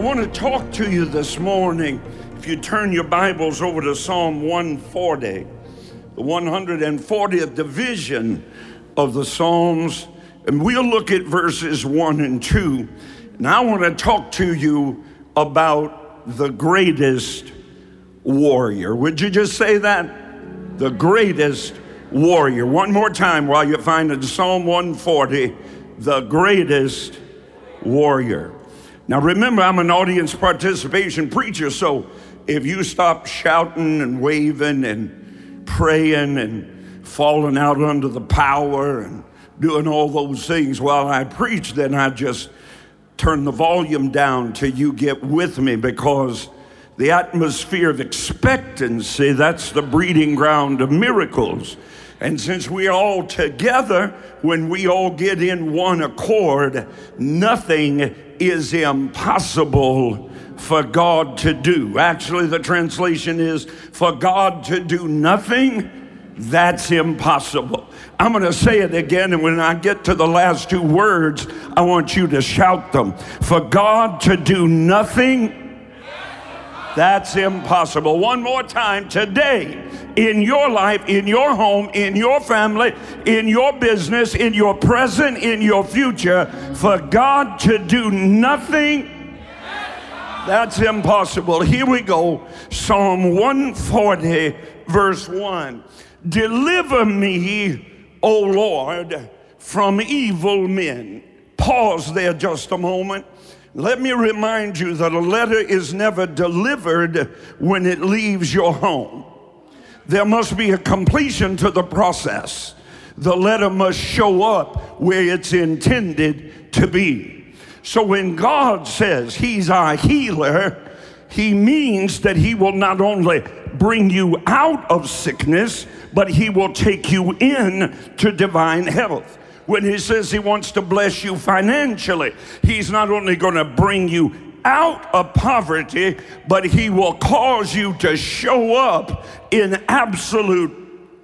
I want to talk to you this morning. If you turn your Bibles over to Psalm 140, the 140th division of the Psalms, and we'll look at verses 1 and 2. And I want to talk to you about the greatest warrior. Would you just say that? The greatest warrior. One more time while you find it Psalm 140, the greatest warrior. Now remember, I'm an audience participation preacher, so if you stop shouting and waving and praying and falling out under the power and doing all those things while I preach, then I just turn the volume down till you get with me because the atmosphere of expectancy, that's the breeding ground of miracles. And since we're all together, when we all get in one accord, nothing is impossible for God to do. Actually, the translation is for God to do nothing, that's impossible. I'm going to say it again, and when I get to the last two words, I want you to shout them. For God to do nothing, that's impossible. One more time today, in your life, in your home, in your family, in your business, in your present, in your future, for God to do nothing, that's impossible. Here we go Psalm 140, verse 1. Deliver me, O Lord, from evil men. Pause there just a moment. Let me remind you that a letter is never delivered when it leaves your home. There must be a completion to the process. The letter must show up where it's intended to be. So when God says He's our healer, He means that He will not only bring you out of sickness, but He will take you in to divine health when he says he wants to bless you financially, he's not only going to bring you out of poverty, but he will cause you to show up in absolute,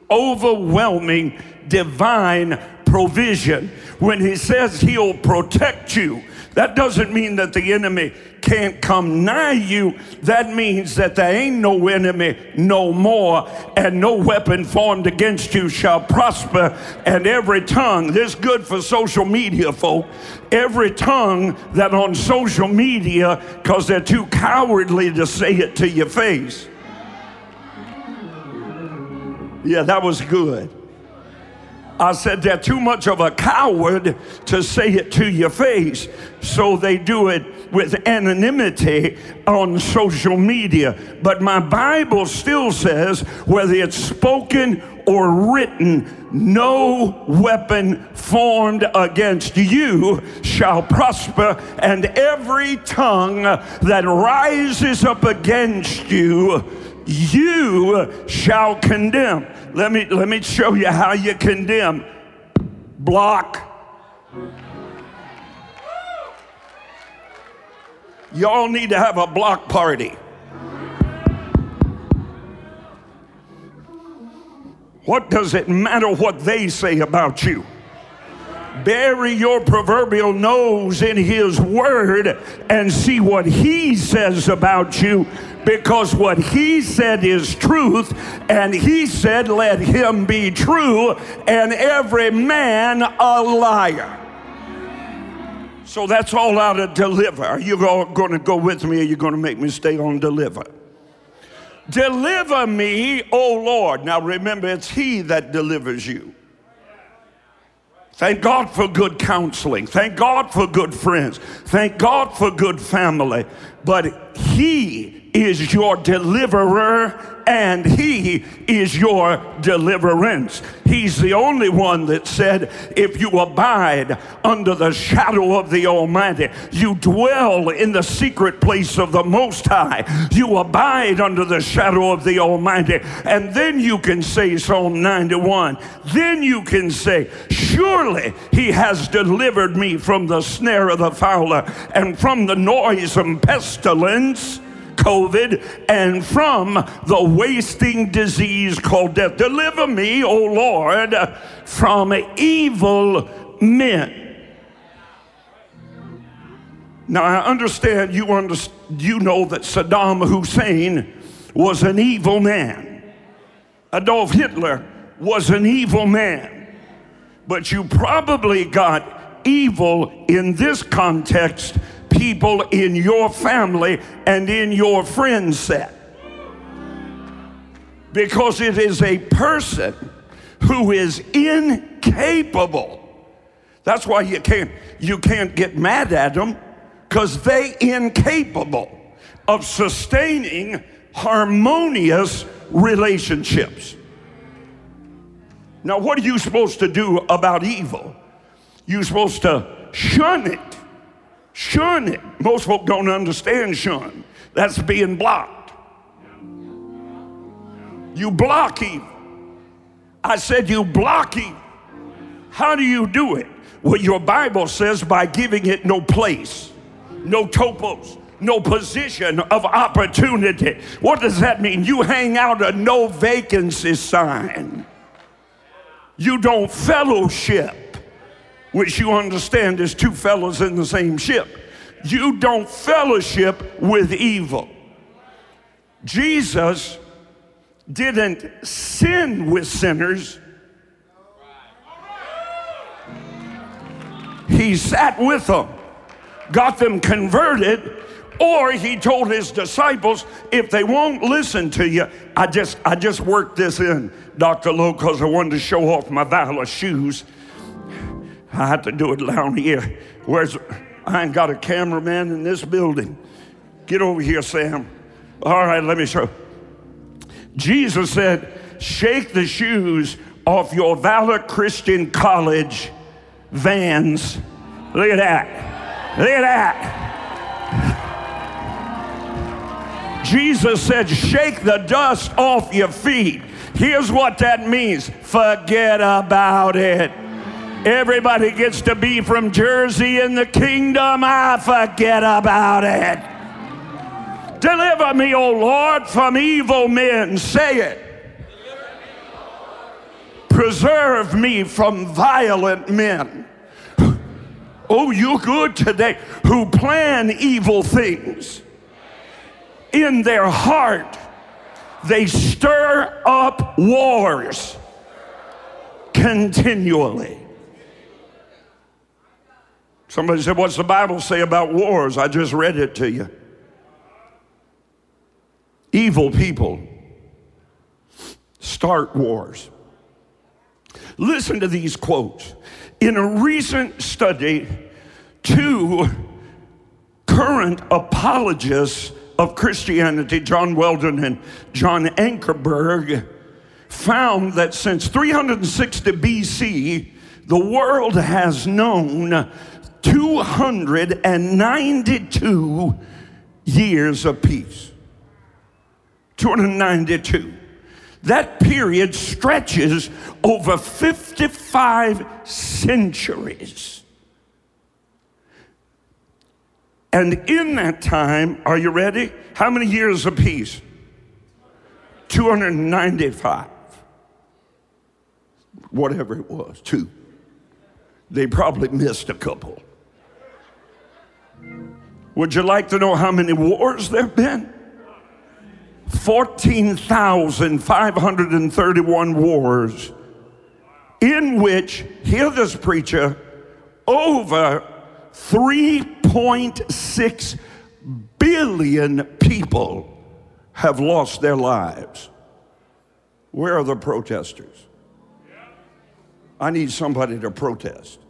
overwhelming, divine provision. When he says he'll protect you, that doesn't mean that the enemy can't come nigh you. That means that there ain't no enemy no more, and no weapon formed against you shall prosper. And every tongue, this good for social media folk, every tongue that on social media, because they're too cowardly to say it to your face. Yeah, that was good. I said they're too much of a coward to say it to your face, so they do it with anonymity on social media. But my Bible still says, whether it's spoken or written, no weapon formed against you shall prosper, and every tongue that rises up against you, you shall condemn. Let me, let me show you how you condemn. Block. Y'all need to have a block party. What does it matter what they say about you? Bury your proverbial nose in His Word and see what He says about you because what he said is truth, and he said, Let him be true, and every man a liar. So that's all out of deliver. Are you going to go with me, or are you going to make me stay on deliver? Deliver me, O Lord. Now remember, it's He that delivers you. Thank God for good counseling. Thank God for good friends. Thank God for good family. But He is your deliverer and he is your deliverance. He's the only one that said, If you abide under the shadow of the Almighty, you dwell in the secret place of the Most High, you abide under the shadow of the Almighty. And then you can say, Psalm 91, then you can say, Surely he has delivered me from the snare of the fowler and from the noisome pestilence. COVID and from the wasting disease called death. Deliver me, O Lord, from evil men. Now, I understand you, understand, you know that Saddam Hussein was an evil man. Adolf Hitler was an evil man. But you probably got evil in this context, people in your family and in your friend set. Because it is a person who is incapable. That's why you can't you can't get mad at them because they incapable of sustaining harmonious relationships. Now, what are you supposed to do about evil? You're supposed to shun it. Shun it. Most folk don't understand shun. That's being blocked. You block evil. I said you block evil. How do you do it? Well, your Bible says by giving it no place, no topos, no position of opportunity. What does that mean? You hang out a no vacancy sign. You don't fellowship, which you understand is two fellows in the same ship. You don't fellowship with evil. Jesus didn't sin with sinners. He sat with them, got them converted, or he told his disciples, if they won't listen to you, I just I just worked this in, Dr. Lowe, because I wanted to show off my Valor shoes. I had to do it down here. Where's I ain't got a cameraman in this building. Get over here, Sam. All right, let me show. Jesus said, Shake the shoes off your Valor Christian College vans. Look at that. Look at that. Jesus said, Shake the dust off your feet. Here's what that means forget about it. Everybody gets to be from Jersey in the kingdom. I forget about it. Deliver me, O Lord, from evil men. Say it. Preserve me from violent men. Oh, you good today who plan evil things. In their heart, they stir up wars continually. Somebody said, What's the Bible say about wars? I just read it to you evil people start wars. Listen to these quotes. In a recent study, two current apologists of Christianity, John Weldon and John Ankerberg, found that since 360 BC, the world has known 292 years of peace. 292. That period stretches over 55 centuries. And in that time, are you ready? How many years of peace? 295. Whatever it was, two. They probably missed a couple. Would you like to know how many wars there have been? 14,531 wars, in which, hear this preacher, over 3.6 billion people have lost their lives. Where are the protesters? I need somebody to protest.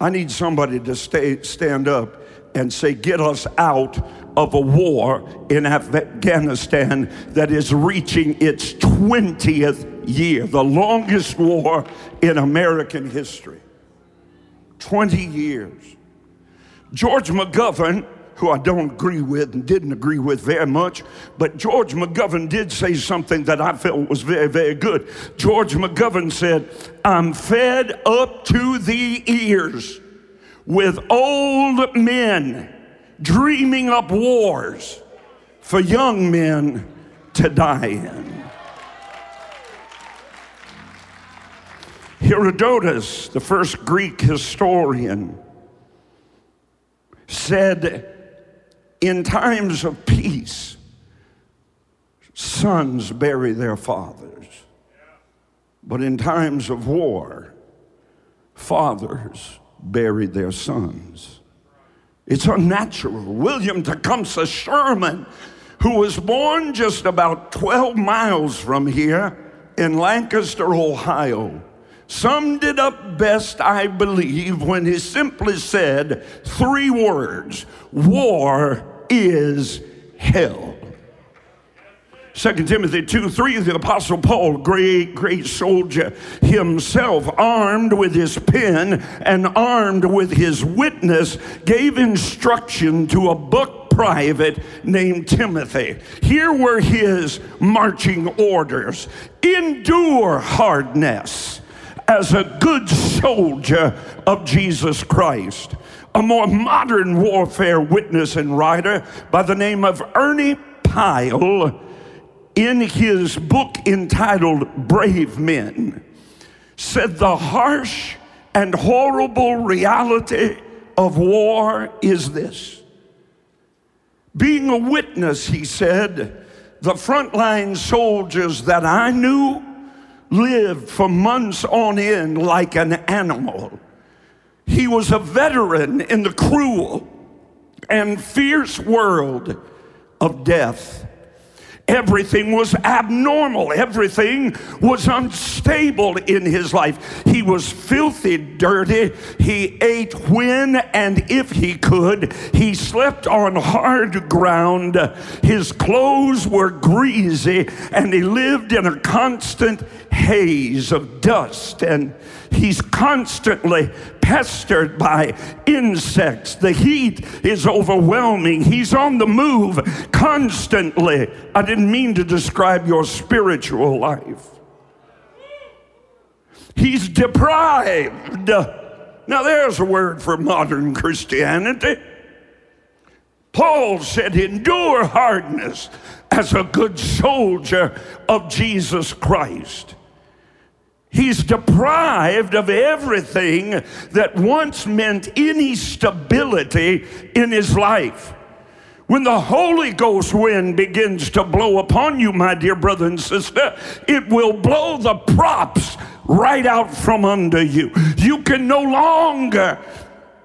I need somebody to stay, stand up and say, Get us out of a war in Afghanistan that is reaching its 20th year, the longest war in American history. 20 years. George McGovern, who I don't agree with and didn't agree with very much, but George McGovern did say something that I felt was very, very good. George McGovern said, I'm fed up to the ears with old men dreaming up wars for young men to die in. Herodotus, the first Greek historian, said, in times of peace, sons bury their fathers. But in times of war, fathers bury their sons. It's unnatural. William Tecumseh Sherman, who was born just about 12 miles from here in Lancaster, Ohio, summed it up best, I believe, when he simply said three words War is hell. 2 Timothy 2 3, the Apostle Paul, great, great soldier himself, armed with his pen and armed with his witness, gave instruction to a book private named Timothy. Here were his marching orders endure hardness as a good soldier of Jesus Christ. A more modern warfare witness and writer by the name of Ernie Pyle in his book entitled Brave Men, said the harsh and horrible reality of war is this. Being a witness, he said, the frontline soldiers that I knew lived for months on end like an animal. He was a veteran in the cruel and fierce world of death. Everything was abnormal. Everything was unstable in his life. He was filthy, dirty. He ate when and if he could. He slept on hard ground. His clothes were greasy, and he lived in a constant haze of dust. And he's constantly pestered by insects. The heat is overwhelming. He's on the move constantly. I didn't mean to describe your spiritual life. He's deprived. Now, there's a word for modern Christianity. Paul said, endure hardness as a good soldier of Jesus Christ. He's deprived of everything that once meant any stability in his life. When the Holy Ghost wind begins to blow upon you, my dear brother and sister, it will blow the props right out from under you. You can no longer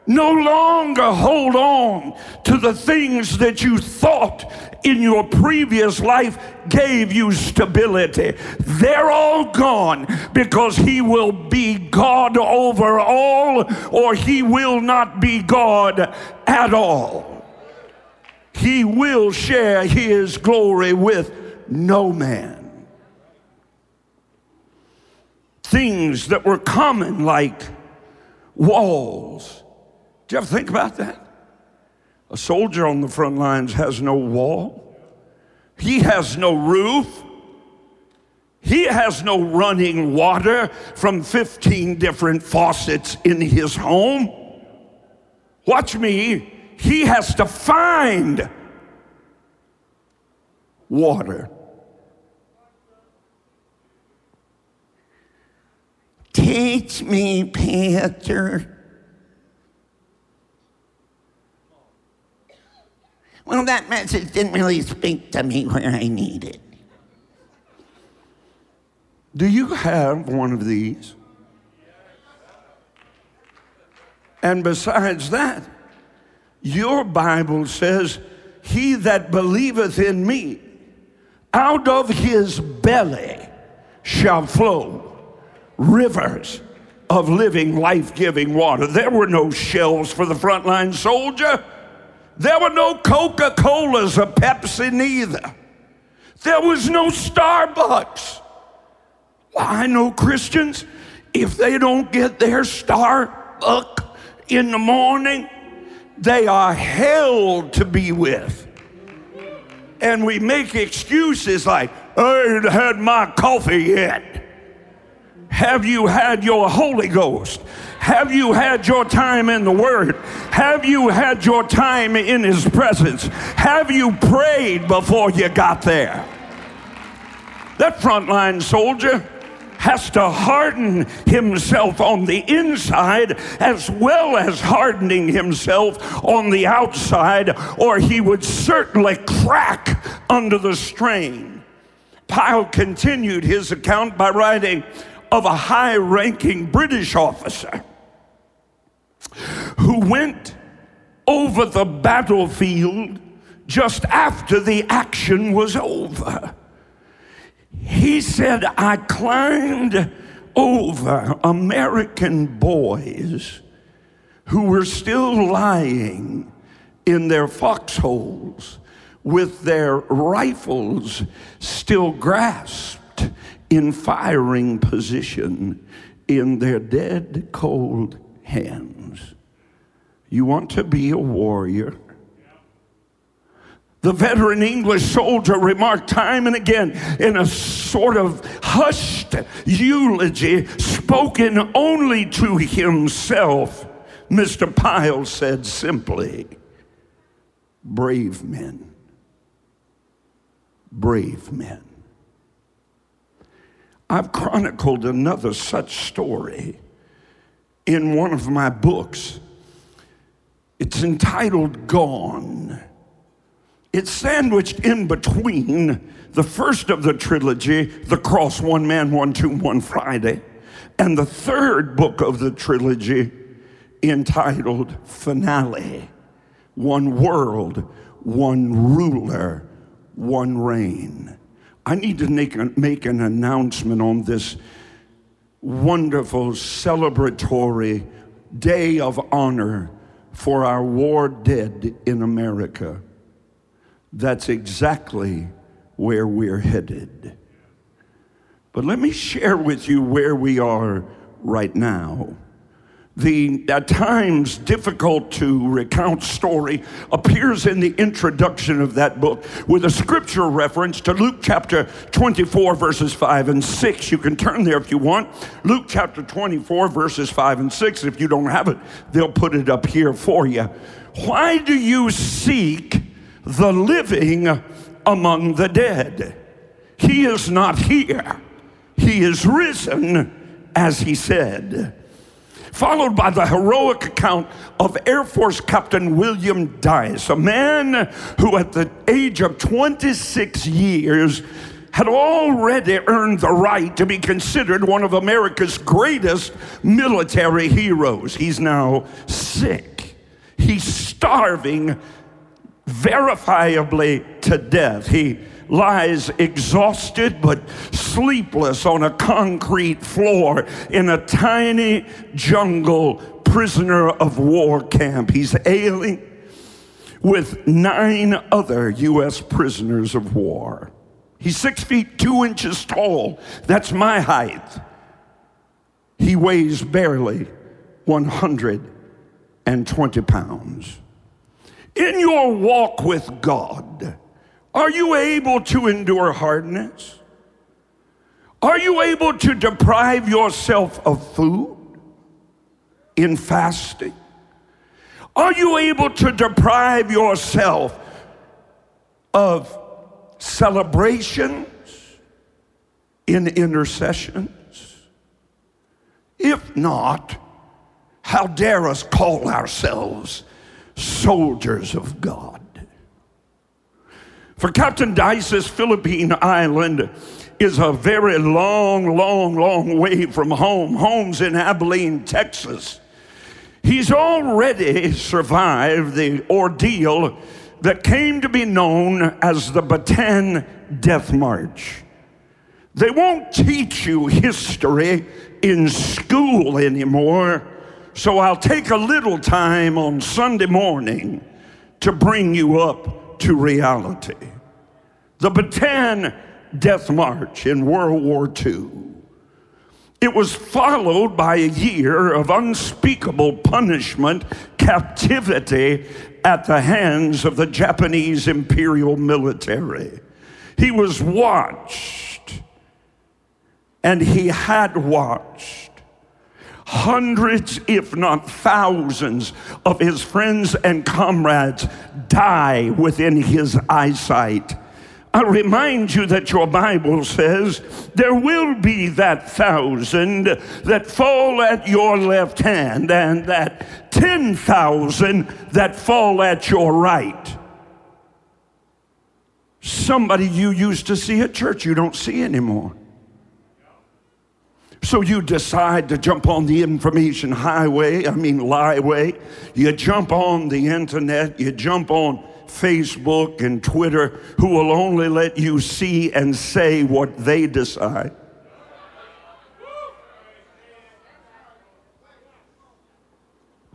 no longer hold on to the things that you thought in your previous life gave you stability. They're all gone because He will be God over all, or He will not be God at all. He will share His glory with no man. Things that were common, like walls do you ever think about that? A soldier on the front lines has no wall, he has no roof. He has no running water from 15 different faucets in his home. Watch me. He has to find water. Teach me, Pastor. Well, that message didn't really speak to me where I need it. Do you have one of these? And besides that, your Bible says, He that believeth in me, out of his belly shall flow rivers of living, life giving water. There were no shelves for the frontline soldier. There were no Coca Colas or Pepsi, neither. There was no Starbucks. I know Christians, if they don't get their Starbucks in the morning, they are hell to be with. And we make excuses like, I ain't had my coffee yet. Have you had your Holy Ghost? Have you had your time in the Word? Have you had your time in His presence? Have you prayed before you got there? That frontline soldier has to harden himself on the inside as well as hardening himself on the outside, or he would certainly crack under the strain. Pyle continued his account by writing of a high ranking British officer went over the battlefield just after the action was over. He said, I climbed over American boys who were still lying in their foxholes with their rifles still grasped in firing position in their dead cold hands. You want to be a warrior? The veteran English soldier remarked time and again in a sort of hushed eulogy spoken only to himself. Mr. Pyle said simply, Brave men. Brave men. I've chronicled another such story in one of my books. It's entitled Gone. It's sandwiched in between the first of the trilogy, The Cross, One Man, One Tomb, One Friday, and the third book of the trilogy entitled Finale One World, One Ruler, One Reign. I need to make, a, make an announcement on this wonderful celebratory day of honor for our war dead in America. That's exactly where we're headed. But let me share with you where we are right now. The at times difficult to recount story appears in the introduction of that book with a scripture reference to Luke chapter 24, verses 5 and 6. You can turn there if you want. Luke chapter 24, verses 5 and 6. If you don't have it, they'll put it up here for you. Why do you seek the living among the dead. He is not here, he is risen, as he said. Followed by the heroic account of Air Force Captain William Dyess, a man who, at the age of 26 years, had already earned the right to be considered one of America's greatest military heroes. He's now sick. He's starving verifiably to death. He lies exhausted but sleepless on a concrete floor in a tiny jungle prisoner of war camp. He's ailing with nine other U.S. prisoners of war. He's six feet two inches tall. That's my height. He weighs barely 120 pounds. In your walk with God, are you able to endure hardness? Are you able to deprive yourself of food in fasting? Are you able to deprive yourself of celebrations in intercessions? If not, how dare us call ourselves soldiers of God. For Captain Dyess's Philippine Island is a very long, long, long way from home. Home's in Abilene, Texas. He's already survived the ordeal that came to be known as the Bataan Death March. They won't teach you history in school anymore so I'll take a little time on Sunday morning to bring you up to reality. The Bataan Death March in World War II. It was followed by a year of unspeakable punishment, captivity at the hands of the Japanese imperial military. He was watched, and he had watched hundreds, if not thousands, of his friends and comrades die within his eyesight I remind you that your Bible says there will be that thousand that fall at your left hand and that 10,000 that fall at your right. Somebody you used to see at church, you don't see anymore. So you decide to jump on the information highway, I mean, highway. You jump on the internet, you jump on Facebook and Twitter who will only let you see and say what they decide.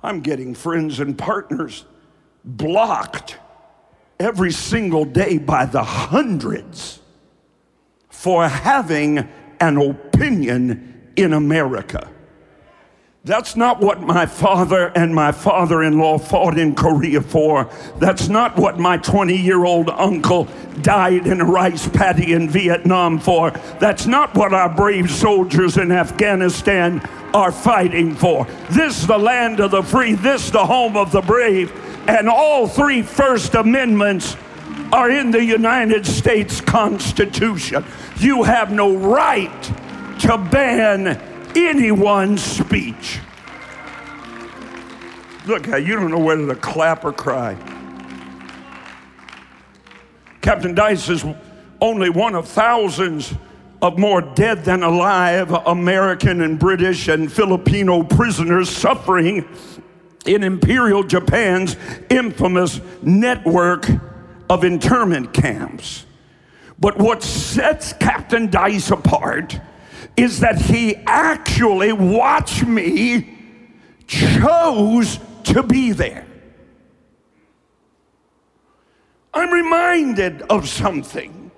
I'm getting friends and partners blocked every single day by the hundreds for having an opinion in America. That's not what my father and my father in law fought in Korea for. That's not what my 20 year old uncle died in a rice paddy in Vietnam for. That's not what our brave soldiers in Afghanistan are fighting for. This is the land of the free, this is the home of the brave. And all three First Amendments are in the United States Constitution. You have no right to ban anyone's speech. Look, you don't know whether to clap or cry. Captain Dyess is only one of thousands of more dead than alive American and British and Filipino prisoners suffering in Imperial Japan's infamous network of internment camps. But what sets Captain Dyess apart is that he actually, watch me, chose to be there. I'm reminded of something.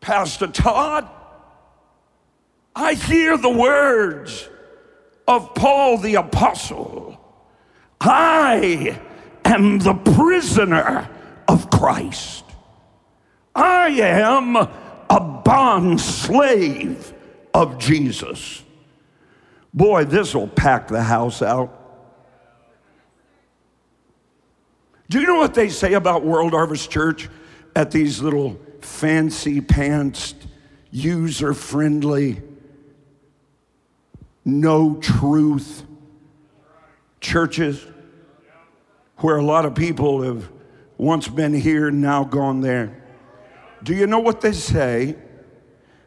Pastor Todd, I hear the words of Paul the Apostle I am the prisoner of Christ. I am a bond slave of Jesus. Boy, this will pack the house out. Do you know what they say about World Harvest Church at these little fancy pants, user friendly, no truth churches where a lot of people have once been here and now gone there? Do you know what they say?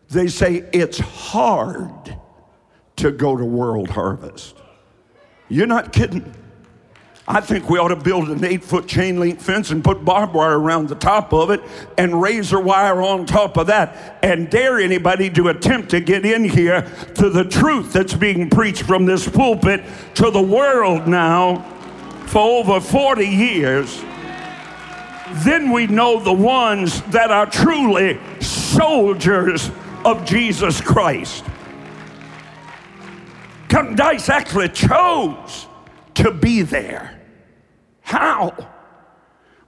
They say it's hard to go to World Harvest. You're not kidding. I think we ought to build an eight foot chain link fence and put barbed wire around the top of it and razor wire on top of that and dare anybody to attempt to get in here to the truth that's being preached from this pulpit to the world now for over 40 years. Then we know the ones that are truly soldiers of Jesus Christ. Dyess actually chose to be there. How?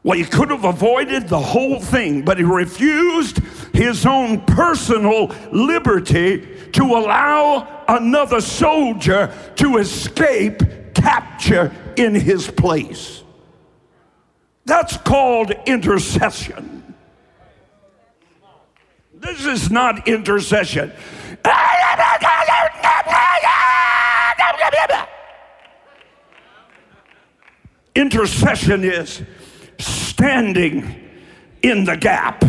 Well, he could have avoided the whole thing, but he refused his own personal liberty to allow another soldier to escape capture in his place. That's called intercession. This is not intercession. Intercession is standing in the gap.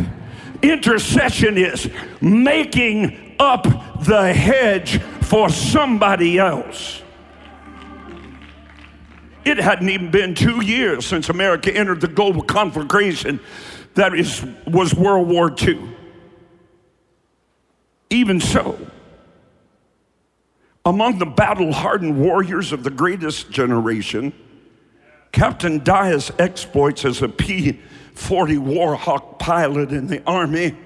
Intercession is making up the hedge for somebody else. It hadn't even been two years since America entered the global conflagration that is, was World War II. Even so, among the battle hardened warriors of the greatest generation, Captain Dyess's exploits as a P 40 Warhawk pilot in the Army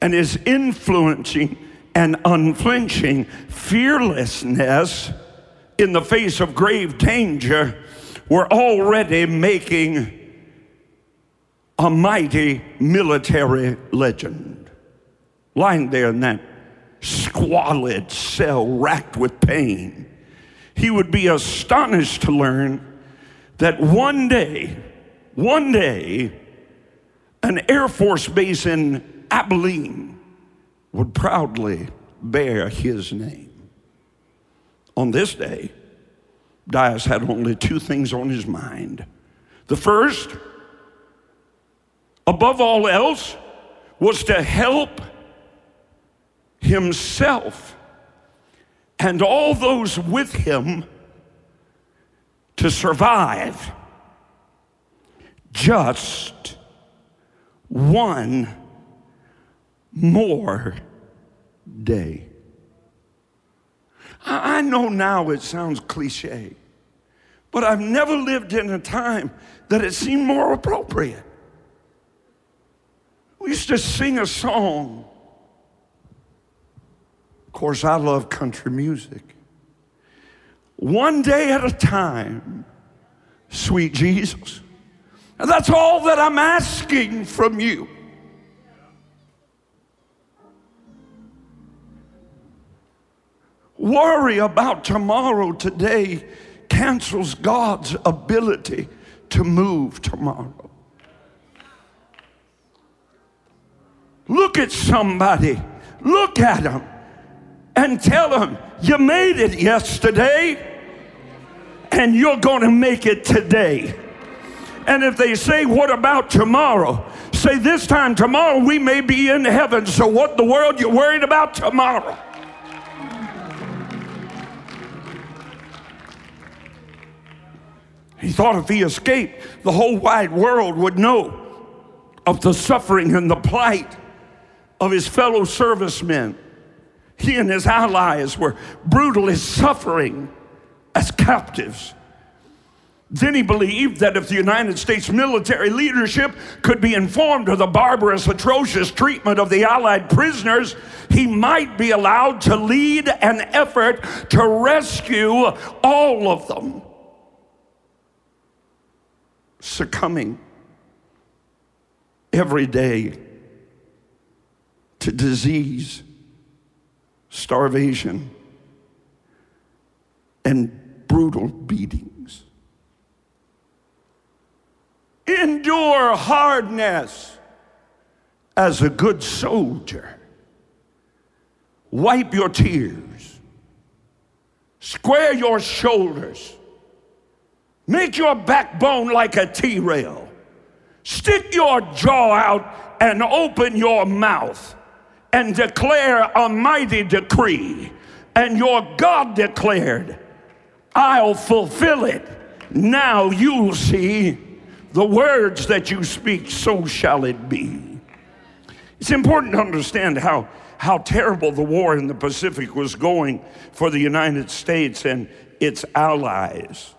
and his influencing and unflinching fearlessness in the face of grave danger were already making a mighty military legend. Lying there in that squalid cell racked with pain, he would be astonished to learn that one day, one day, an Air Force base in Abilene would proudly bear his name. On this day, Dyess had only two things on his mind. The first, above all else, was to help himself and all those with him to survive just one more day. I know now it sounds cliche, but I've never lived in a time that it seemed more appropriate. We used to sing a song. Of course, I love country music. One day at a time, sweet Jesus. And that's all that I'm asking from you. Worry about tomorrow today cancels God's ability to move tomorrow. Look at somebody, look at them, and tell them, You made it yesterday, and you're going to make it today. And if they say, What about tomorrow? Say, This time tomorrow we may be in heaven. So, what the world you're worried about tomorrow? He thought if he escaped, the whole wide world would know of the suffering and the plight of his fellow servicemen. He and his allies were brutally suffering as captives. Then he believed that if the United States military leadership could be informed of the barbarous, atrocious treatment of the Allied prisoners, he might be allowed to lead an effort to rescue all of them succumbing every day to disease, starvation, and brutal beatings. Endure hardness as a good soldier. Wipe your tears. Square your shoulders Make your backbone like a T rail. Stick your jaw out and open your mouth and declare a mighty decree. And your God declared, I'll fulfill it. Now you'll see the words that you speak, so shall it be. It's important to understand how, how terrible the war in the Pacific was going for the United States and its allies.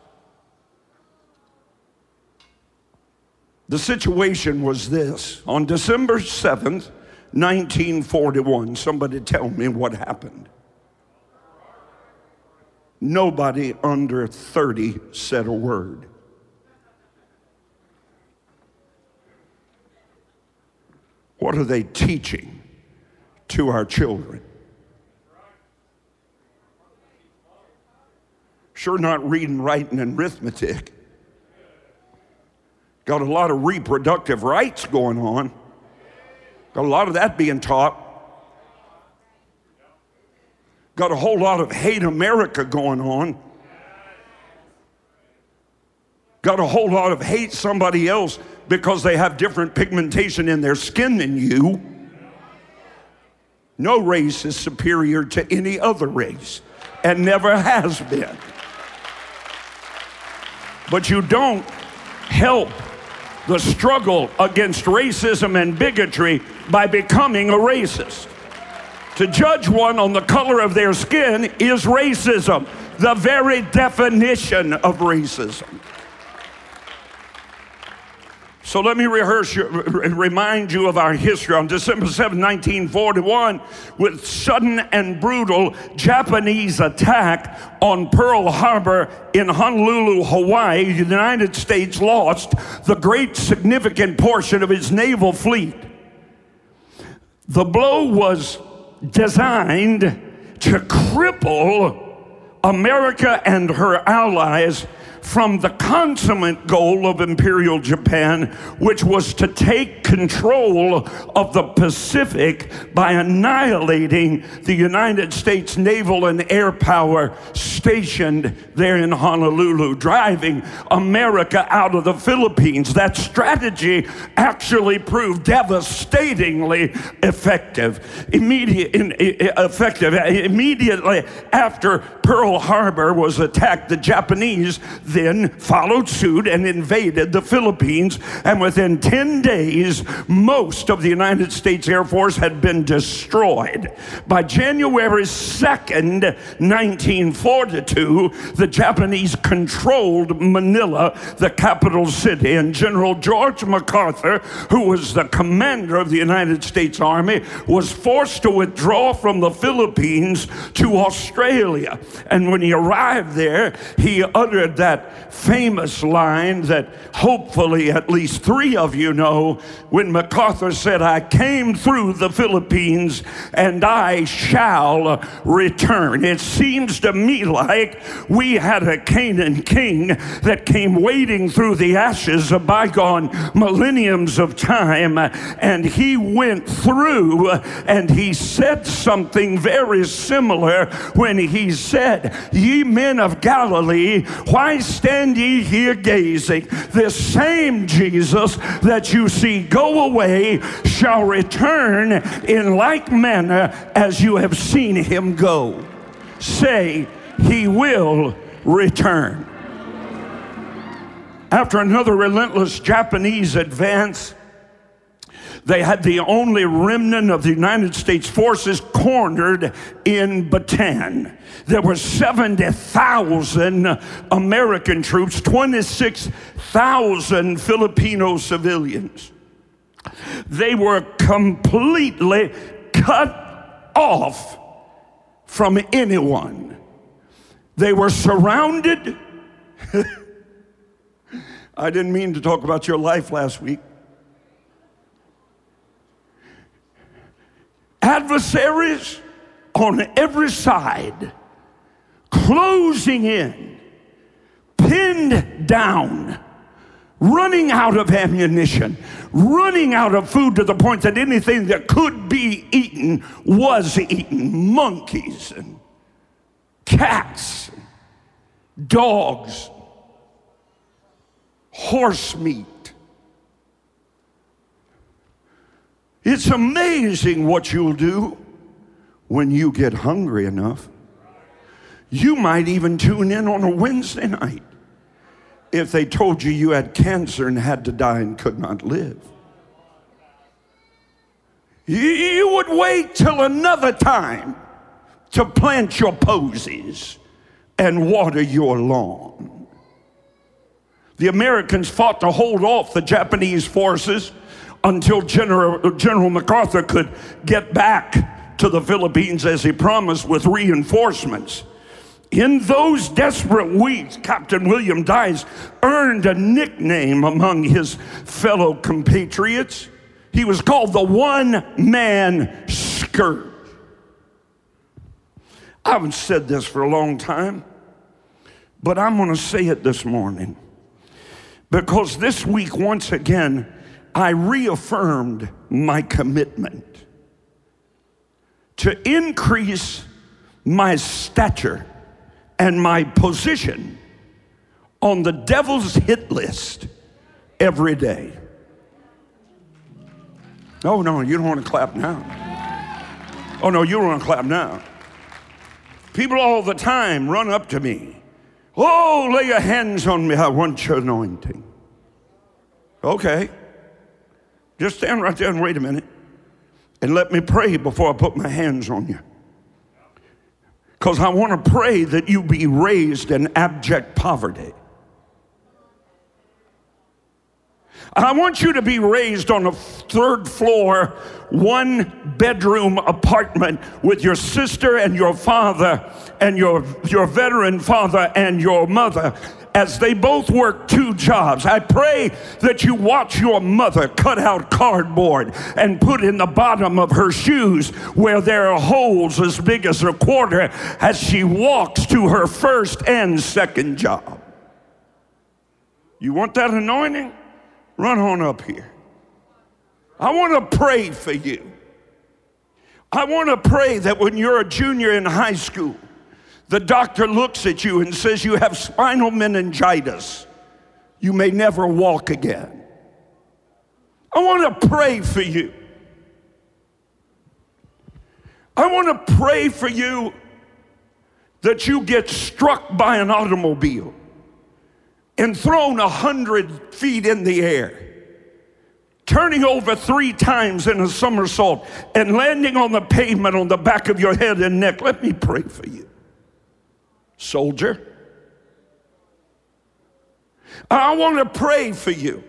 The situation was this on December 7th, 1941, somebody tell me what happened. Nobody under 30 said a word. What are they teaching to our children? Sure, not reading, writing, and arithmetic. Got a lot of reproductive rights going on. Got a lot of that being taught. Got a whole lot of hate America going on. Got a whole lot of hate somebody else because they have different pigmentation in their skin than you. No race is superior to any other race and never has been. But you don't help the struggle against racism and bigotry by becoming a racist. To judge one on the color of their skin is racism, the very definition of racism. So let me rehearse, remind you of our history. On December 7, 1941, with sudden and brutal Japanese attack on Pearl Harbor in Honolulu, Hawaii, the United States lost the great significant portion of its naval fleet. The blow was designed to cripple America and her allies from the consummate goal of Imperial Japan, which was to take control of the Pacific by annihilating the United States naval and air power stationed there in Honolulu, driving America out of the Philippines. That strategy actually proved devastatingly effective. Immediate, in, effective. Immediately after Pearl Harbor was attacked, the Japanese then followed suit and invaded the Philippines. And within 10 days, most of the United States Air Force had been destroyed. By January 2nd, 1942, the Japanese controlled Manila, the capital city, and General George MacArthur, who was the commander of the United States Army, was forced to withdraw from the Philippines to Australia. And when he arrived there, he uttered that famous line that hopefully at least three of you know when MacArthur said, I came through the Philippines and I shall return. It seems to me like we had a Canaan king that came wading through the ashes of bygone millenniums of time, and he went through and he said something very similar when he said, Ye men of Galilee, why stand ye here gazing? This same Jesus that you see go away shall return in like manner as you have seen him go. Say, He will return. After another relentless Japanese advance, they had the only remnant of the United States forces cornered in Bataan. There were 70,000 American troops, 26,000 Filipino civilians. They were completely cut off from anyone. They were surrounded. I didn't mean to talk about your life last week. Adversaries on every side, closing in, pinned down, running out of ammunition, running out of food to the point that anything that could be eaten was eaten. Monkeys and cats, dogs, horse meat It's amazing what you'll do when you get hungry enough. You might even tune in on a Wednesday night if they told you you had cancer and had to die and could not live. You would wait till another time to plant your posies and water your lawn. The Americans fought to hold off the Japanese forces until General, General MacArthur could get back to the Philippines as he promised with reinforcements. In those desperate weeks, Captain William Dyess earned a nickname among his fellow compatriots. He was called the one man scourge. I haven't said this for a long time, but I'm going to say it this morning because this week, once again, I reaffirmed my commitment to increase my stature and my position on the devil's hit list every day. Oh, no, you don't want to clap now. Oh, no, you don't want to clap now. People all the time run up to me. Oh, lay your hands on me. I want your anointing. Okay. Just stand right there and wait a minute and let me pray before I put my hands on you. Because I want to pray that you be raised in abject poverty. And I want you to be raised on a third floor, one bedroom apartment with your sister and your father and your, your veteran father and your mother as they both work two jobs. I pray that you watch your mother cut out cardboard and put in the bottom of her shoes where there are holes as big as a quarter as she walks to her first and second job. You want that anointing? Run on up here. I want to pray for you. I want to pray that when you're a junior in high school, the doctor looks at you and says you have spinal meningitis. You may never walk again. I want to pray for you. I want to pray for you that you get struck by an automobile and thrown a hundred feet in the air turning over three times in a somersault and landing on the pavement on the back of your head and neck. Let me pray for you, soldier. I want to pray for you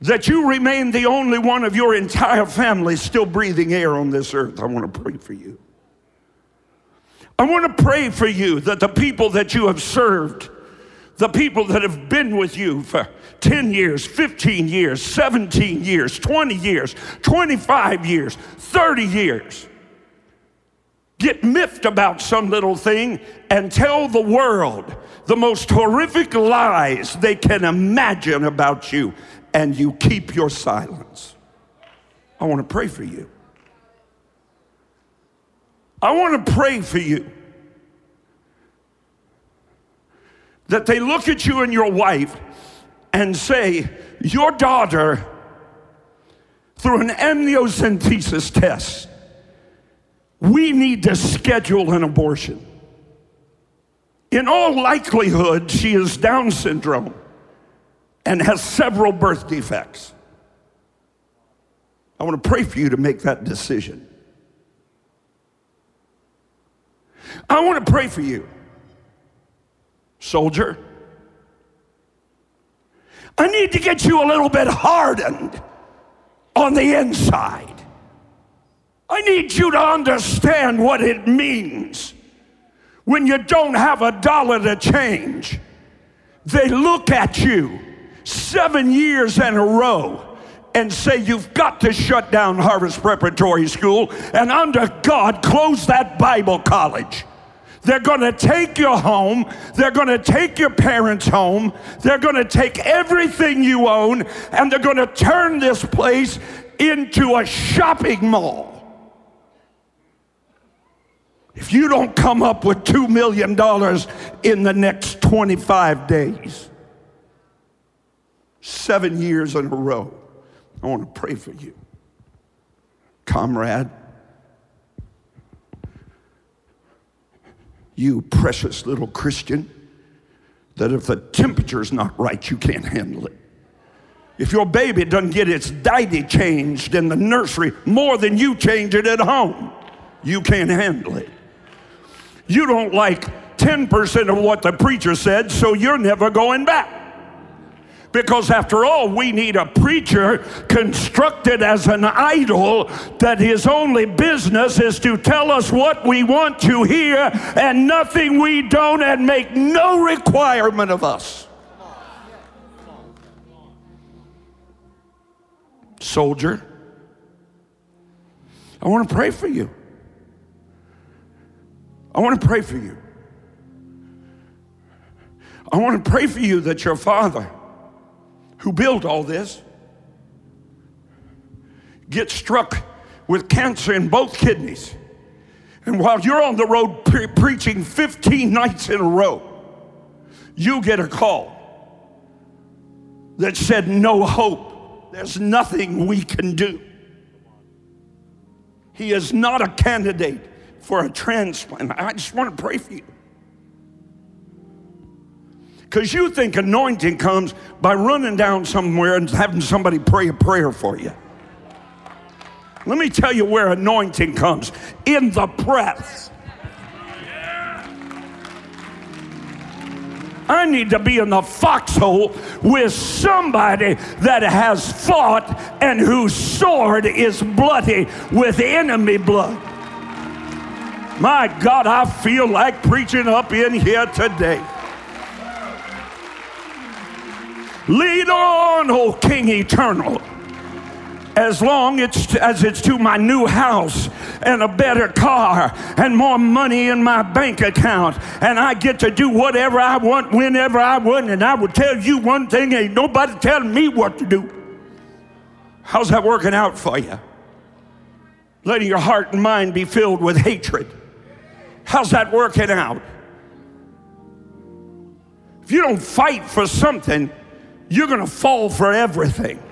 that you remain the only one of your entire family still breathing air on this earth. I want to pray for you. I want to pray for you that the people that you have served, the people that have been with you for 10 years, 15 years, 17 years, 20 years, 25 years, 30 years. Get miffed about some little thing and tell the world the most horrific lies they can imagine about you, and you keep your silence. I want to pray for you. I want to pray for you. That they look at you and your wife and say, Your daughter, through an amniocentesis test, we need to schedule an abortion. In all likelihood, she is Down syndrome and has several birth defects. I want to pray for you to make that decision. I want to pray for you, soldier. I need to get you a little bit hardened on the inside. I need you to understand what it means when you don't have a dollar to change. They look at you seven years in a row and say, You've got to shut down Harvest Preparatory School and, under God, close that Bible college. They're going to take you home. They're going to take your parents home. They're going to take everything you own and they're going to turn this place into a shopping mall. If you don't come up with $2 million in the next 25 days, seven years in a row, I want to pray for you. Comrade, you precious little Christian, that if the temperature's not right, you can't handle it. If your baby doesn't get its diaper changed in the nursery more than you change it at home, you can't handle it. You don't like 10% of what the preacher said, so you're never going back. Because after all, we need a preacher constructed as an idol that his only business is to tell us what we want to hear and nothing we don't and make no requirement of us. Soldier, I want to pray for you. I want to pray for you. I want to pray for you that your father who built all this gets struck with cancer in both kidneys. And while you're on the road pre- preaching 15 nights in a row, you get a call that said, No hope. There's nothing we can do. He is not a candidate for a transplant. I just want to pray for you. Because you think anointing comes by running down somewhere and having somebody pray a prayer for you. Let me tell you where anointing comes in the press. I need to be in the foxhole with somebody that has fought and whose sword is bloody with enemy blood. My God, I feel like preaching up in here today. Lead on, O King eternal. as long as it's to my new house and a better car and more money in my bank account and I get to do whatever I want whenever I want and I will tell you one thing ain't nobody telling me what to do. How's that working out for you? Letting your heart and mind be filled with hatred. How's that working out? If you don't fight for something, you're going to fall for everything.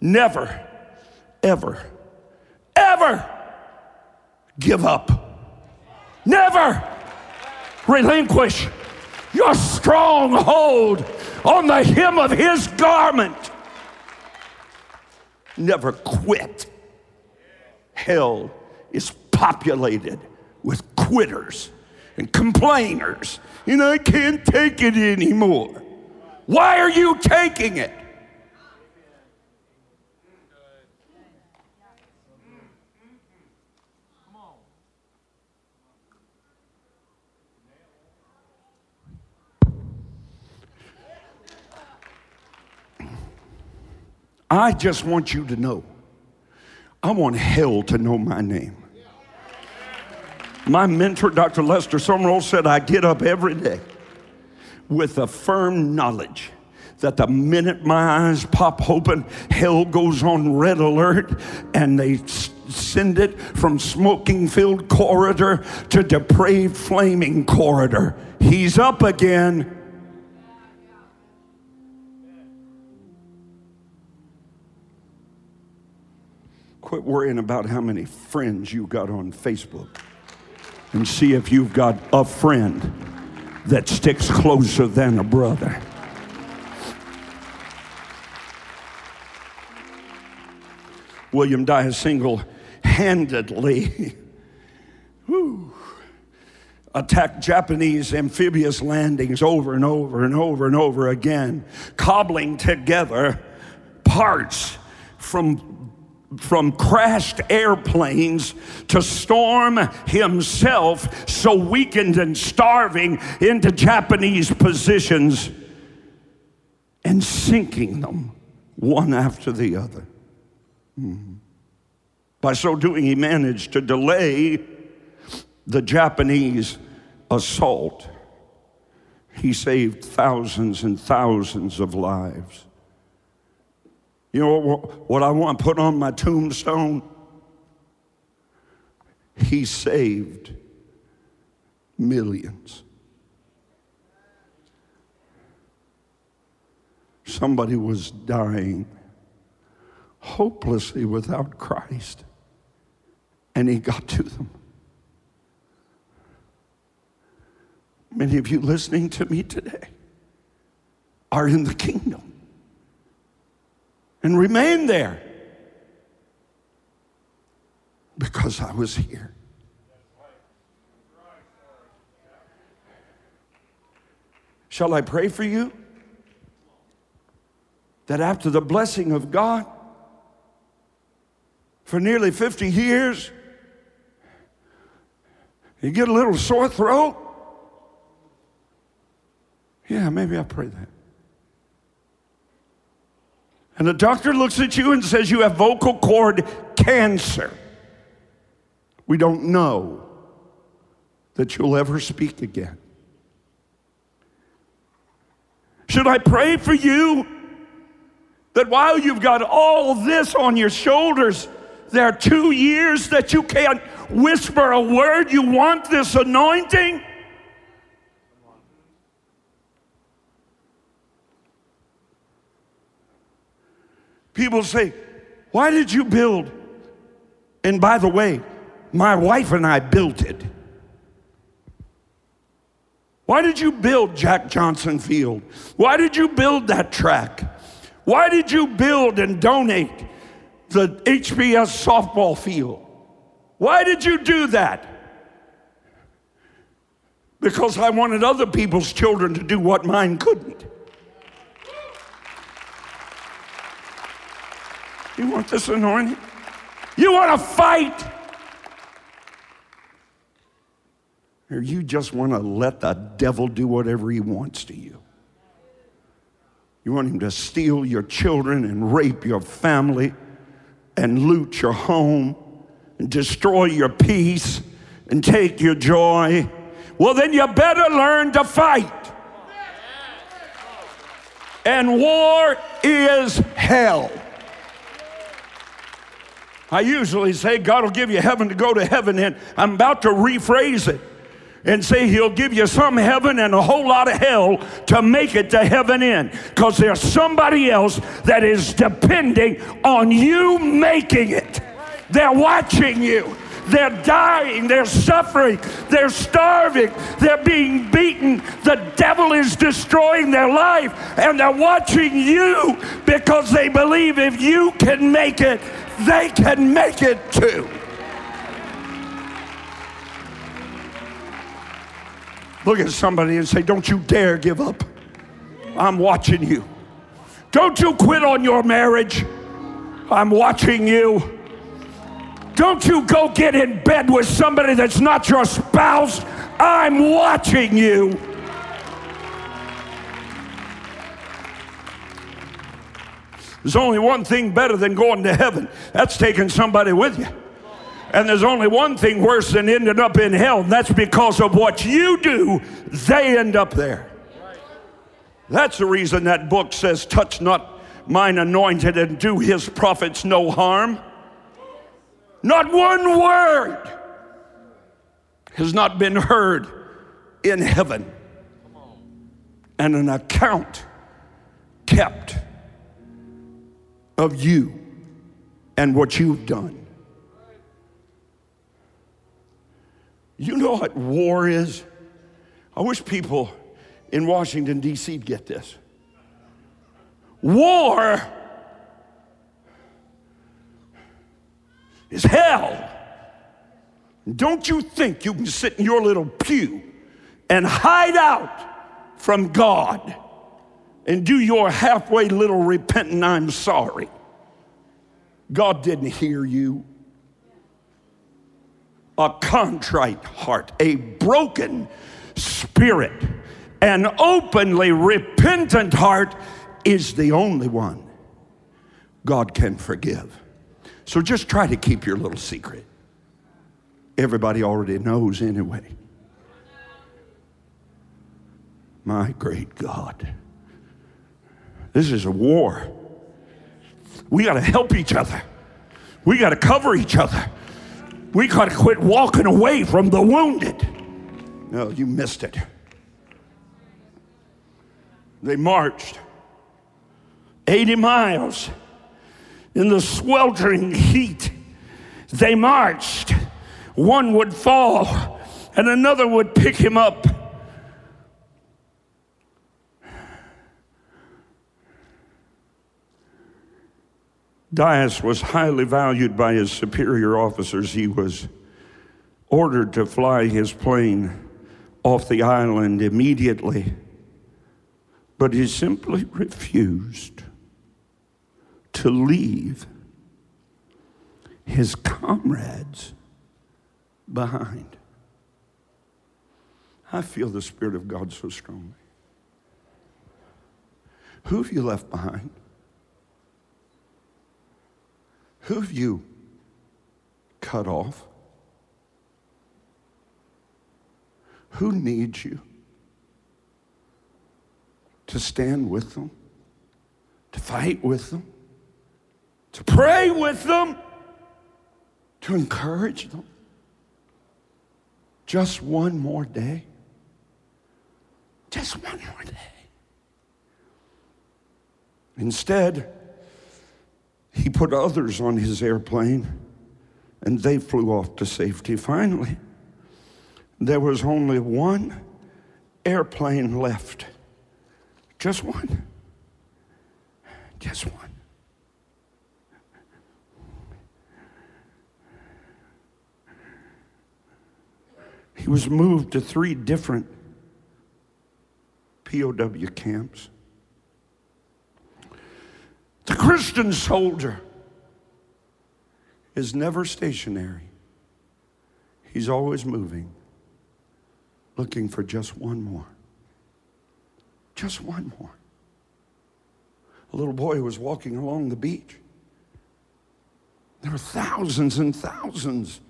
Never, ever, ever give up. Never relinquish your stronghold on the hem of his garment. Never quit. Hell is populated with quitters and complainers, and I can't take it anymore. Why are you taking it? I just want you to know. I want hell to know my name. My mentor, Dr. Lester Sumrall, said, I get up every day with a firm knowledge that the minute my eyes pop open, hell goes on red alert and they send it from smoking filled corridor to depraved flaming corridor. He's up again. Quit worrying about how many friends you got on Facebook and see if you've got a friend that sticks closer than a brother. William Dyer single handedly attacked Japanese amphibious landings over and over and over and over again, cobbling together parts from from crashed airplanes to storm himself, so weakened and starving, into Japanese positions and sinking them one after the other. Mm-hmm. By so doing, he managed to delay the Japanese assault. He saved thousands and thousands of lives. You know what I want to put on my tombstone? He saved millions. Somebody was dying hopelessly without Christ, and he got to them. Many of you listening to me today are in the kingdom and remain there because I was here. Shall I pray for you? That after the blessing of God, for nearly 50 years, you get a little sore throat? Yeah, maybe I'll pray that and the doctor looks at you and says you have vocal cord cancer, we don't know that you'll ever speak again. Should I pray for you that while you've got all this on your shoulders, there are two years that you can't whisper a word? You want this anointing? People say, Why did you build? And by the way, my wife and I built it. Why did you build Jack Johnson Field? Why did you build that track? Why did you build and donate the HBS softball field? Why did you do that? Because I wanted other people's children to do what mine couldn't. You want this anointing? You want to fight? Or you just want to let the devil do whatever he wants to you. You want him to steal your children and rape your family and loot your home and destroy your peace and take your joy. Well, then you better learn to fight. And war is hell. I usually say God will give you heaven to go to heaven, and I'm about to rephrase it and say he'll give you some heaven and a whole lot of hell to make it to heaven in. Because there's somebody else that is depending on you making it. They're watching you. They're dying, they're suffering, they're starving, they're being beaten. The devil is destroying their life, and they're watching you because they believe if you can make it, they can make it too. Look at somebody and say, Don't you dare give up. I'm watching you. Don't you quit on your marriage. I'm watching you. Don't you go get in bed with somebody that's not your spouse. I'm watching you. There's only one thing better than going to heaven that's taking somebody with you. And there's only one thing worse than ending up in hell, and that's because of what you do, they end up there. That's the reason that book says, Touch not mine anointed and do his prophets no harm. Not one word has not been heard in heaven, and an account kept of you and what you've done. You know what war is? I wish people in Washington, D.C. get this. War is hell. Don't you think you can sit in your little pew and hide out from God and do your halfway little repentant, I'm sorry? God didn't hear you a contrite heart, a broken spirit, an openly repentant heart is the only one God can forgive. So just try to keep your little secret. Everybody already knows anyway. My great God. This is a war. We got to help each other. We got to cover each other. We got to quit walking away from the wounded. No, you missed it. They marched 80 miles in the sweltering heat. They marched. One would fall, and another would pick him up. Dyess was highly valued by his superior officers. He was ordered to fly his plane off the island immediately, but he simply refused to leave his comrades behind. I feel the Spirit of God so strongly. Who have you left behind? Who have you cut off? Who needs you to stand with them, to fight with them, to pray with them, to encourage them? Just one more day. Just one more day. Instead, he put others on his airplane and they flew off to safety. Finally, there was only one airplane left. Just one. Just one. He was moved to three different POW camps. The Christian soldier is never stationary, he's always moving. looking for just one more. Just one more. A little boy was walking along the beach. There were thousands and thousands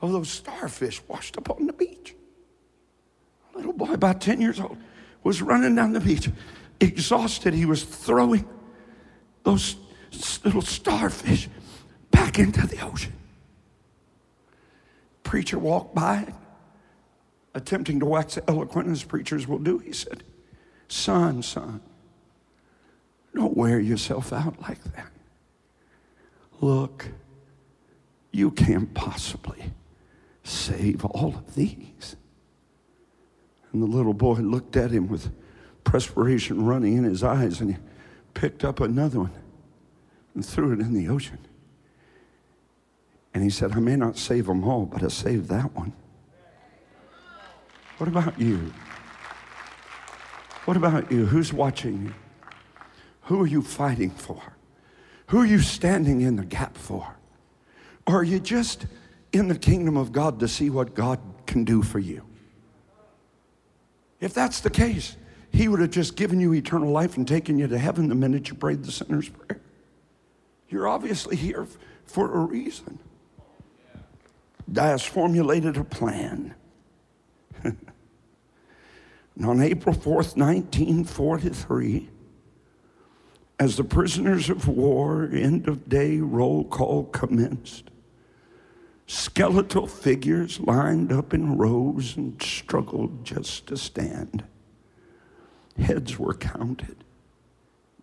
of those starfish washed up on the beach. A little boy, about 10 years old, was running down the beach. Exhausted, he was throwing those little starfish back into the ocean. Preacher walked by, attempting to wax eloquent as preachers will do. He said, Son, son, don't wear yourself out like that. Look, you can't possibly save all of these. And the little boy looked at him with perspiration running in his eyes and he picked up another one and threw it in the ocean. And he said, I may not save them all, but I saved that one. What about you? What about you? Who's watching you? Who are you fighting for? Who are you standing in the gap for? Or are you just in the kingdom of God to see what God can do for you? If that's the case, He would have just given you eternal life and taken you to heaven the minute you prayed the sinner's prayer. You're obviously here for a reason. has formulated a plan. and on April 4th, 1943, as the prisoners of war end of day roll call commenced, skeletal figures lined up in rows and struggled just to stand. Heads were counted,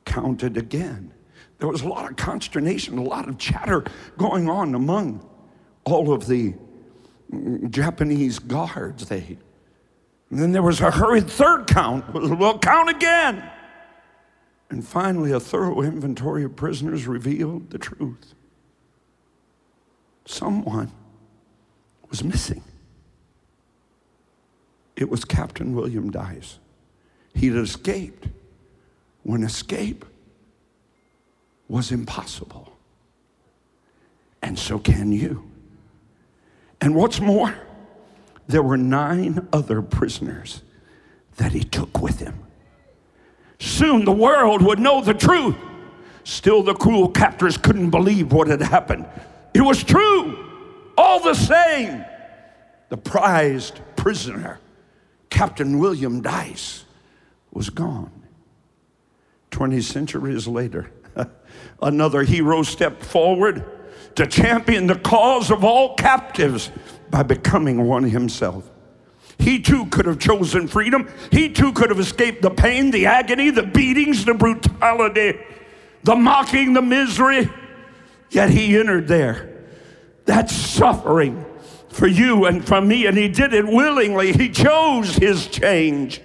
counted again. There was a lot of consternation, a lot of chatter going on among all of the Japanese guards. They, and then there was a hurried third count. We'll count again. And finally, a thorough inventory of prisoners revealed the truth. Someone was missing. It was Captain William Dyess. He'd escaped when escape was impossible. And so can you. And what's more, there were nine other prisoners that he took with him. Soon the world would know the truth. Still, the cruel captors couldn't believe what had happened. It was true. All the same, the prized prisoner, Captain William Dyess, was gone. 20 centuries later, another hero stepped forward to champion the cause of all captives by becoming one himself. He too could have chosen freedom. He too could have escaped the pain, the agony, the beatings, the brutality, the mocking, the misery. Yet he entered there. That suffering for you and for me, and he did it willingly. He chose his change.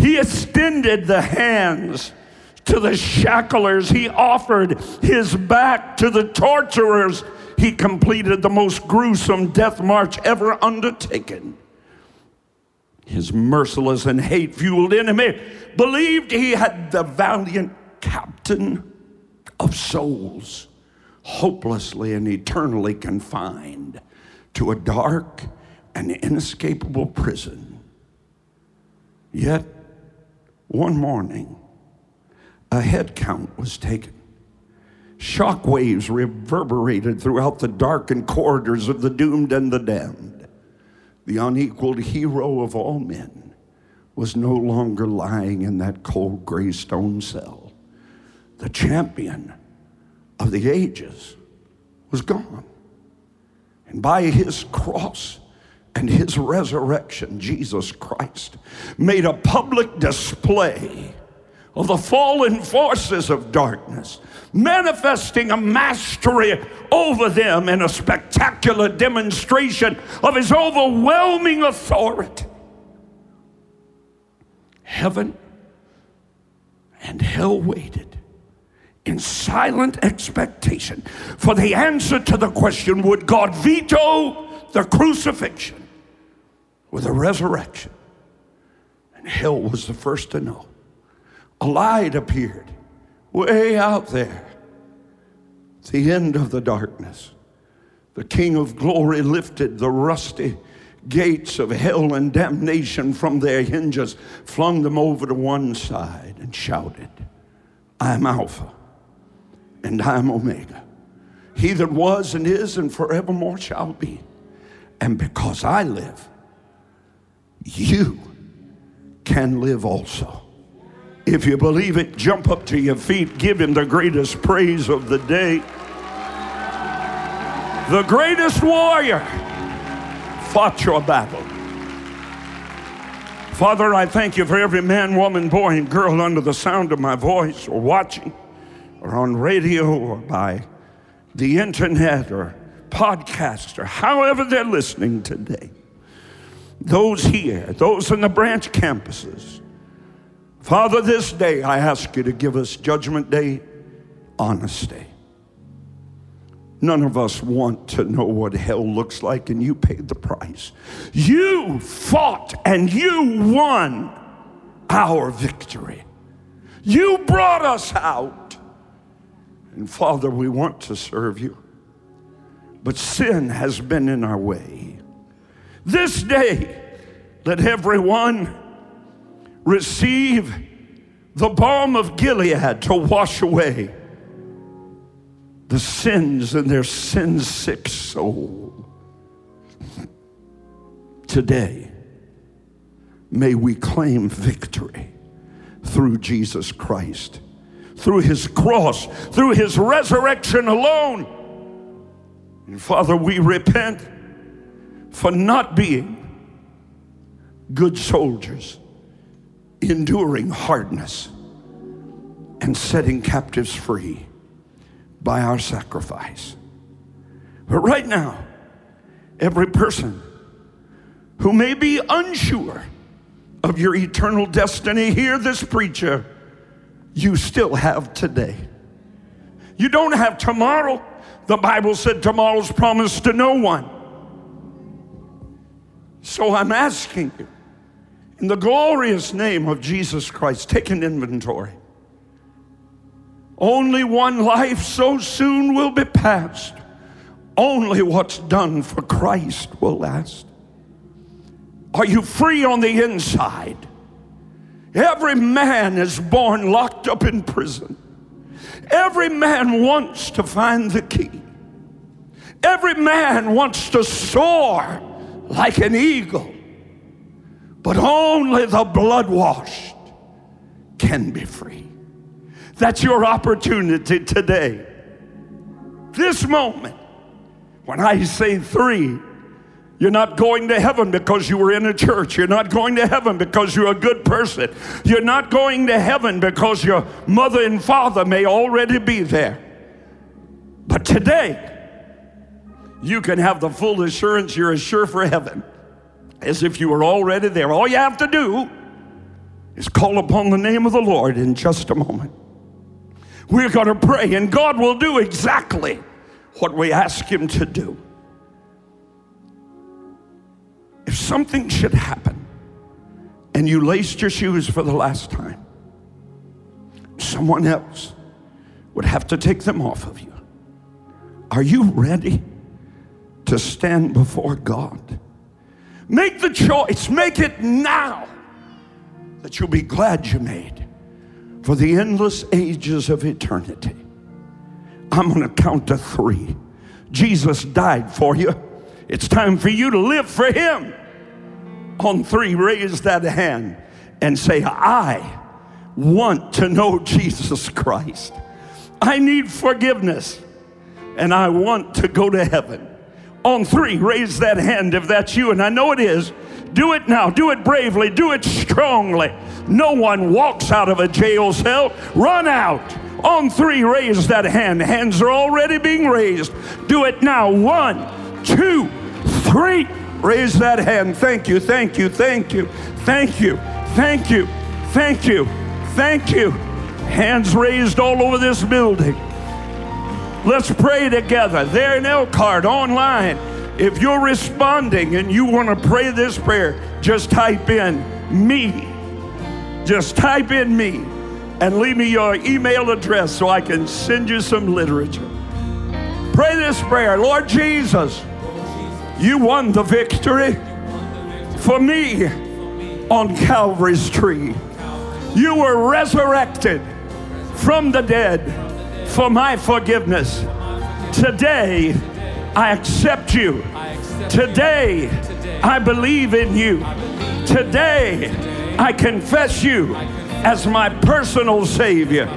He extended the hands to the shacklers. He offered his back to the torturers. He completed the most gruesome death march ever undertaken his merciless and hate fueled enemy, believed he had the valiant captain of souls hopelessly and eternally confined to a dark and inescapable prison. Yet, one morning, a head count was taken. Shock waves reverberated throughout the darkened corridors of the doomed and the damned the unequaled hero of all men, was no longer lying in that cold gray stone cell. The champion of the ages was gone. And by his cross and his resurrection, Jesus Christ made a public display of the fallen forces of darkness manifesting a mastery over them in a spectacular demonstration of his overwhelming authority. Heaven and hell waited in silent expectation for the answer to the question would God veto the crucifixion with a resurrection? And hell was the first to know. A light appeared way out there, the end of the darkness. The King of glory lifted the rusty gates of hell and damnation from their hinges, flung them over to one side, and shouted, I am Alpha and I am Omega. He that was and is and forevermore shall be. And because I live, you can live also. If you believe it, jump up to your feet, give him the greatest praise of the day. The greatest warrior fought your battle. Father, I thank you for every man, woman, boy, and girl under the sound of my voice, or watching, or on radio, or by the internet, or podcast, or however they're listening today. Those here, those in the branch campuses. Father, this day I ask you to give us Judgment Day honesty. None of us want to know what hell looks like, and you paid the price. You fought and you won our victory. You brought us out. And Father, we want to serve you, but sin has been in our way. This day, let everyone receive the balm of Gilead to wash away the sins in their sin sick soul. Today, may we claim victory through Jesus Christ, through his cross, through his resurrection alone. And Father, we repent for not being good soldiers, enduring hardness, and setting captives free by our sacrifice. But right now, every person who may be unsure of your eternal destiny, hear this preacher. You still have today. You don't have tomorrow. The Bible said tomorrow's promised to no one. So I'm asking you, in the glorious name of Jesus Christ, take an inventory. Only one life so soon will be passed. Only what's done for Christ will last. Are you free on the inside? Every man is born locked up in prison. Every man wants to find the key. Every man wants to soar like an eagle. But only the blood washed can be free. That's your opportunity today. This moment, when I say three, you're not going to heaven because you were in a church. You're not going to heaven because you're a good person. You're not going to heaven because your mother and father may already be there. But today, you can have the full assurance you're as sure for heaven as if you were already there. All you have to do is call upon the name of the Lord in just a moment. We're going to pray, and God will do exactly what we ask Him to do. If something should happen and you laced your shoes for the last time, someone else would have to take them off of you. Are you ready to stand before God? Make the choice, make it now that you'll be glad you made for the endless ages of eternity. I'm going to count to three. Jesus died for you. It's time for you to live for Him. On three, raise that hand and say, I want to know Jesus Christ. I need forgiveness and I want to go to heaven. On three, raise that hand if that's you, and I know it is. Do it now. Do it bravely. Do it strongly. No one walks out of a jail cell. Run out. On three, raise that hand. Hands are already being raised. Do it now. One, two, three. Raise that hand. Thank you, thank you, thank you, thank you, thank you, thank you, thank you. Hands raised all over this building. Let's pray together. There in Elkhart, online. If you're responding and you want to pray this prayer, just type in me. Just type in me and leave me your email address so I can send you some literature. Pray this prayer Lord Jesus, you won the victory. for me on Calvary's tree. You were resurrected from the dead for my forgiveness. Today, I accept you. Today, I believe in you. Today, I confess you as my personal Savior.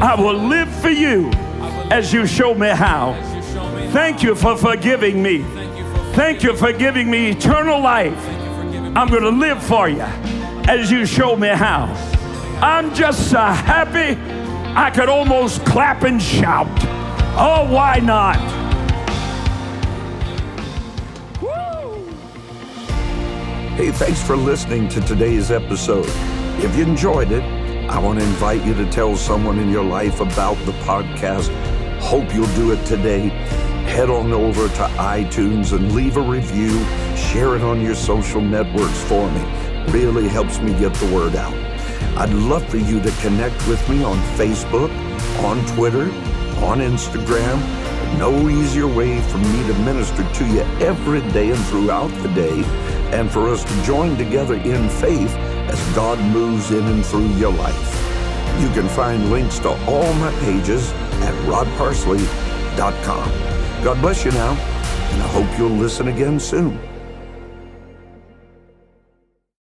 I will live for you as you show me how. Thank you for forgiving me. Thank you for giving me eternal life. I'm going to live for you as you show me how. I'm just so happy I could almost clap and shout. Oh, why not? Hey, thanks for listening to today's episode. If you enjoyed it, I want to invite you to tell someone in your life about the podcast. Hope you'll do it today. Head on over to iTunes and leave a review. Share it on your social networks for me. Really helps me get the word out. I'd love for you to connect with me on Facebook, on Twitter, on Instagram. No easier way for me to minister to you every day and throughout the day, and for us to join together in faith as God moves in and through your life. You can find links to all my pages at rodparsley.com. God bless you now, and I hope you'll listen again soon.